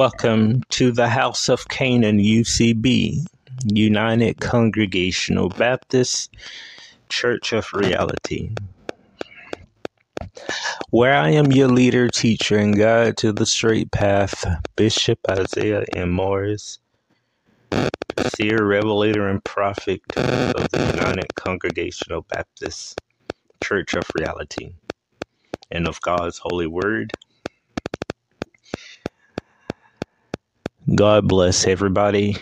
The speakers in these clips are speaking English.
Welcome to the House of Canaan UCB, United Congregational Baptist Church of Reality, where I am your leader, teacher, and guide to the straight path, Bishop Isaiah M. Morris, seer, revelator, and prophet of the United Congregational Baptist Church of Reality, and of God's holy word. God bless everybody.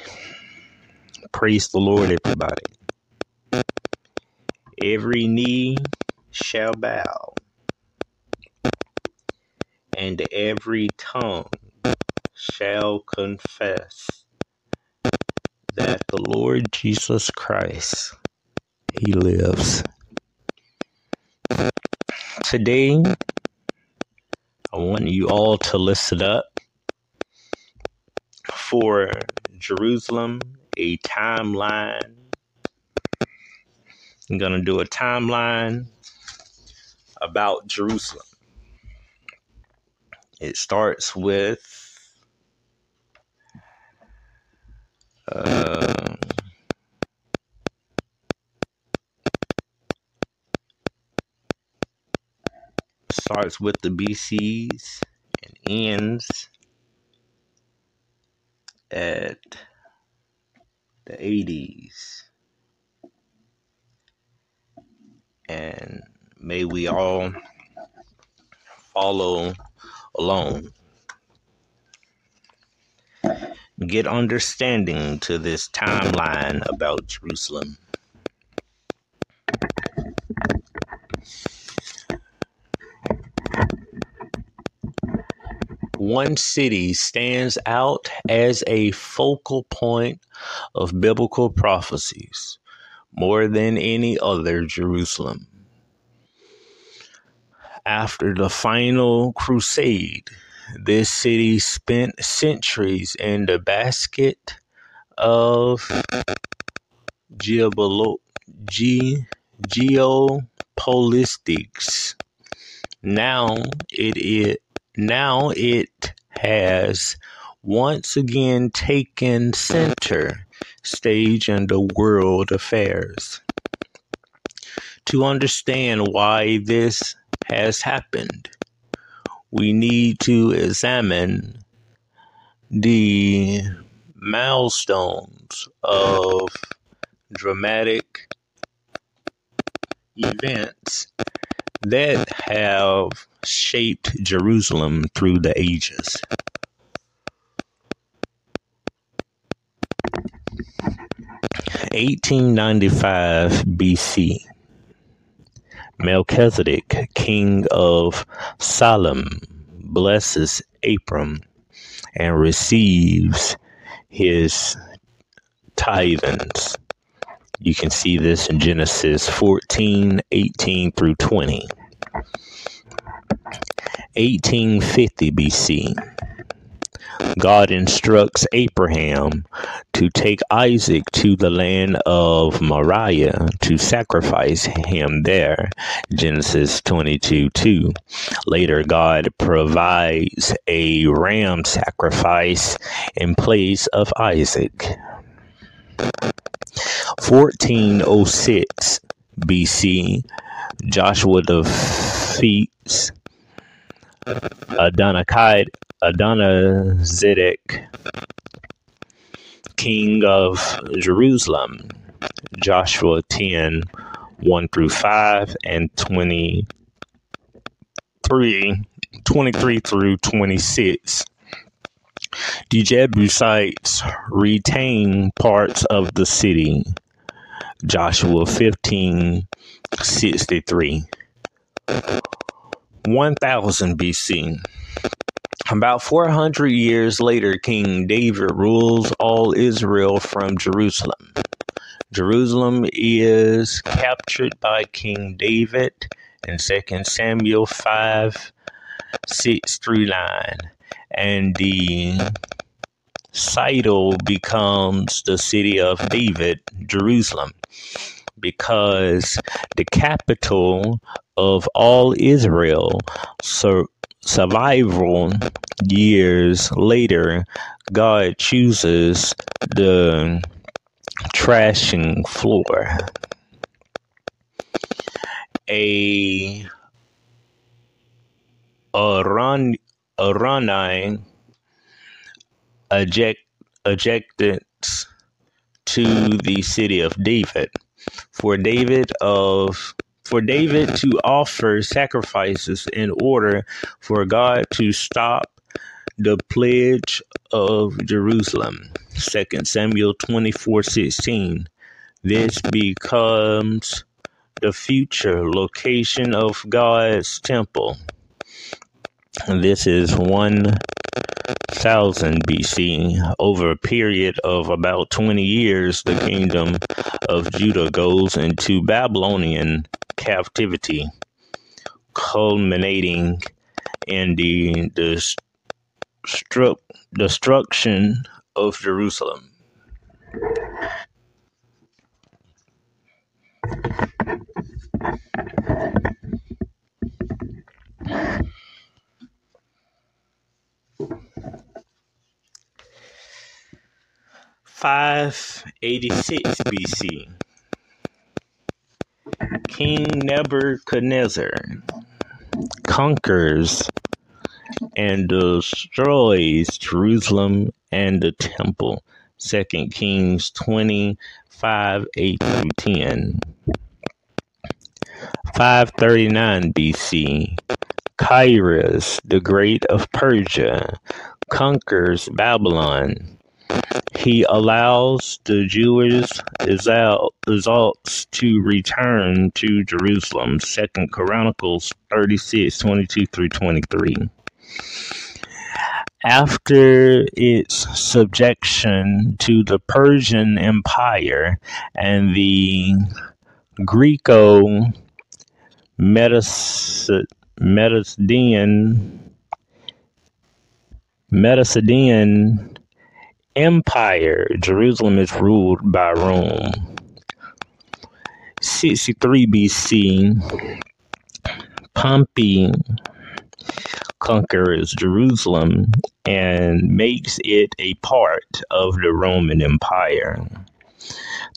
Praise the Lord, everybody. Every knee shall bow, and every tongue shall confess that the Lord Jesus Christ, He lives. Today, I want you all to listen up for Jerusalem, a timeline. I'm going to do a timeline about Jerusalem. It starts with uh, starts with the BCs and ends at the 80s. And may we all follow along. Get understanding to this timeline about Jerusalem. One city stands out as a focal point of biblical prophecies more than any other Jerusalem. After the final crusade, this city spent centuries in the basket of geopolitics. Now it is now it has once again taken center stage in the world affairs. To understand why this has happened, we need to examine the milestones of dramatic events that have shaped Jerusalem through the ages. Eighteen ninety five BC. Melchizedek, king of Salem, blesses Abram and receives his tithings. You can see this in Genesis 14, 18 through 20. 1850 BC. God instructs Abraham to take Isaac to the land of Moriah to sacrifice him there. Genesis 22 2. Later, God provides a ram sacrifice in place of Isaac. 1406 BC, Joshua defeats Adonakite, Adonizedek, king of Jerusalem. Joshua 10 1 through 5 and 23, 23 through 26. The Jebusites retain parts of the city. Joshua 15 63. 1000 BC. About 400 years later, King David rules all Israel from Jerusalem. Jerusalem is captured by King David in 2 Samuel 5 6 through 9 and the Citadel becomes the city of David, Jerusalem, because the capital of all Israel sur- survival years later, God chooses the threshing floor. A Aran, Aranai eject, ejected to the city of David. For David of for David to offer sacrifices in order for God to stop the pledge of Jerusalem. 2 Samuel 24 16. This becomes the future location of God's temple. This is 1000 BC. Over a period of about 20 years, the kingdom of Judah goes into Babylonian captivity, culminating in the, the destruction of Jerusalem. Five eighty six BC. King Nebuchadnezzar conquers and destroys Jerusalem and the temple. Second Kings 25 8 through 10. 539 BC. Cyrus the Great of Persia conquers Babylon he allows the Jewish exalts to return to Jerusalem. Second Chronicles 36, 22 through 23. After its subjection to the Persian Empire and the Greco Mediterranean Mediterranean Empire, Jerusalem is ruled by Rome. 63 BC, Pompey conquers Jerusalem and makes it a part of the Roman Empire.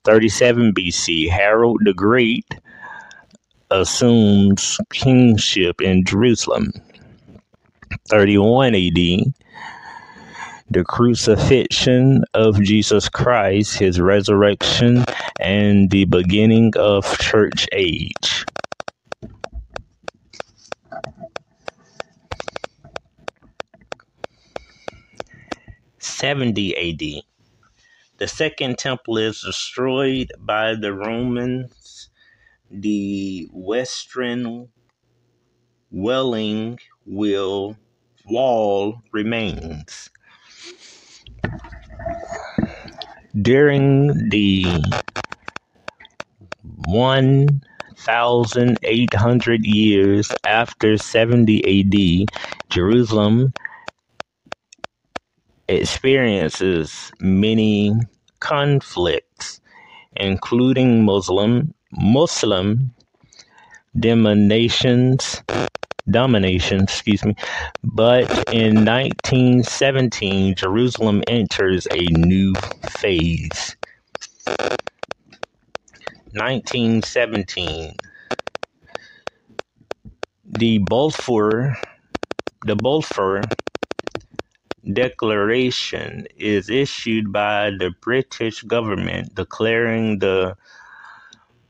37 BC, Herod the Great assumes kingship in Jerusalem. 31 AD, the crucifixion of Jesus Christ, his resurrection, and the beginning of church age. Seventy AD. The second temple is destroyed by the Romans. The western welling will wall remains. During the 1,800 years after 70 AD, Jerusalem experiences many conflicts, including Muslim Muslim dominations domination, excuse me. But in 1917, Jerusalem enters a new phase. 1917. The Balfour the Balfour Declaration is issued by the British government declaring the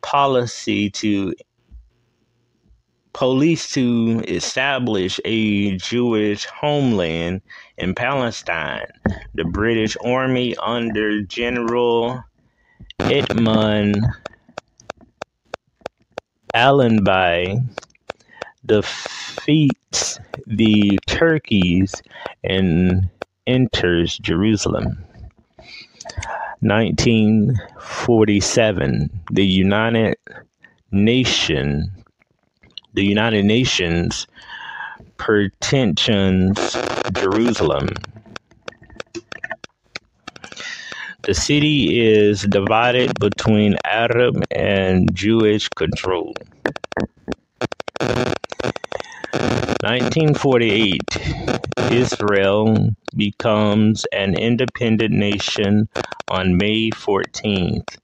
policy to police to establish a Jewish homeland in Palestine. The British Army under General Edmund Allenby defeats the Turkeys and enters Jerusalem. 1947, the United Nations the United Nations pretensions Jerusalem. The city is divided between Arab and Jewish control. 1948, Israel becomes an independent nation on May 14th.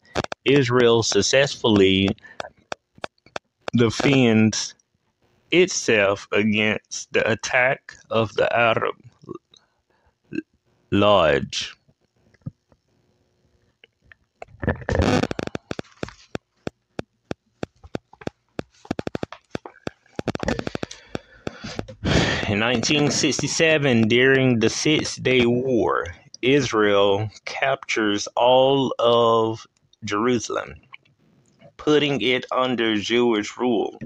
Israel successfully defends itself against the attack of the Arab Lodge. In 1967, during the Six Day War, Israel captures all of Jerusalem, putting it under Jewish rule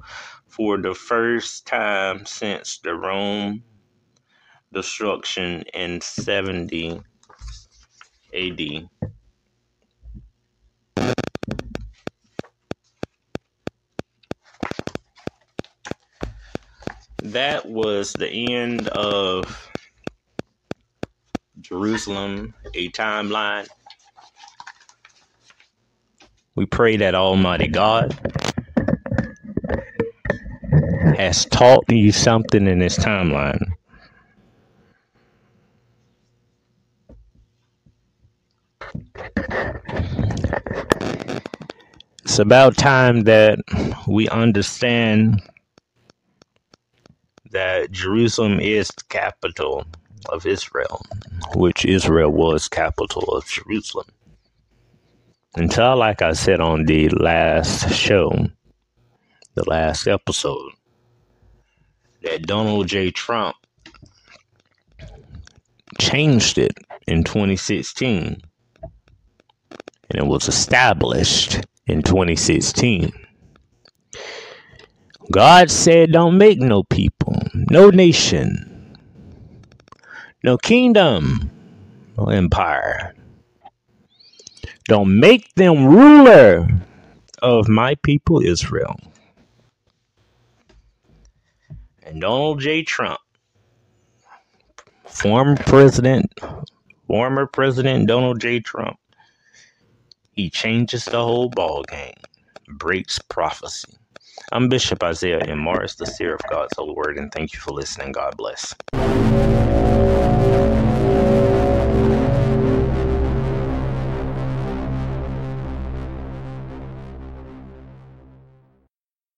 for the first time since the Rome destruction in 70 AD. that was the end of Jerusalem, a timeline. We pray that Almighty God has taught you something in this timeline. It's about time that we understand that Jerusalem is the capital of Israel, which Israel was capital of Jerusalem. Until, like I said on the last show, the last episode, that Donald J. Trump changed it in 2016 and it was established in 2016. God said, Don't make no people, no nation, no kingdom, no empire. Don't make them ruler of my people Israel. And Donald J. Trump, former president, former president Donald J. Trump, he changes the whole ball game, breaks prophecy. I'm Bishop Isaiah M. Morris, the seer of God's holy word, and thank you for listening. God bless.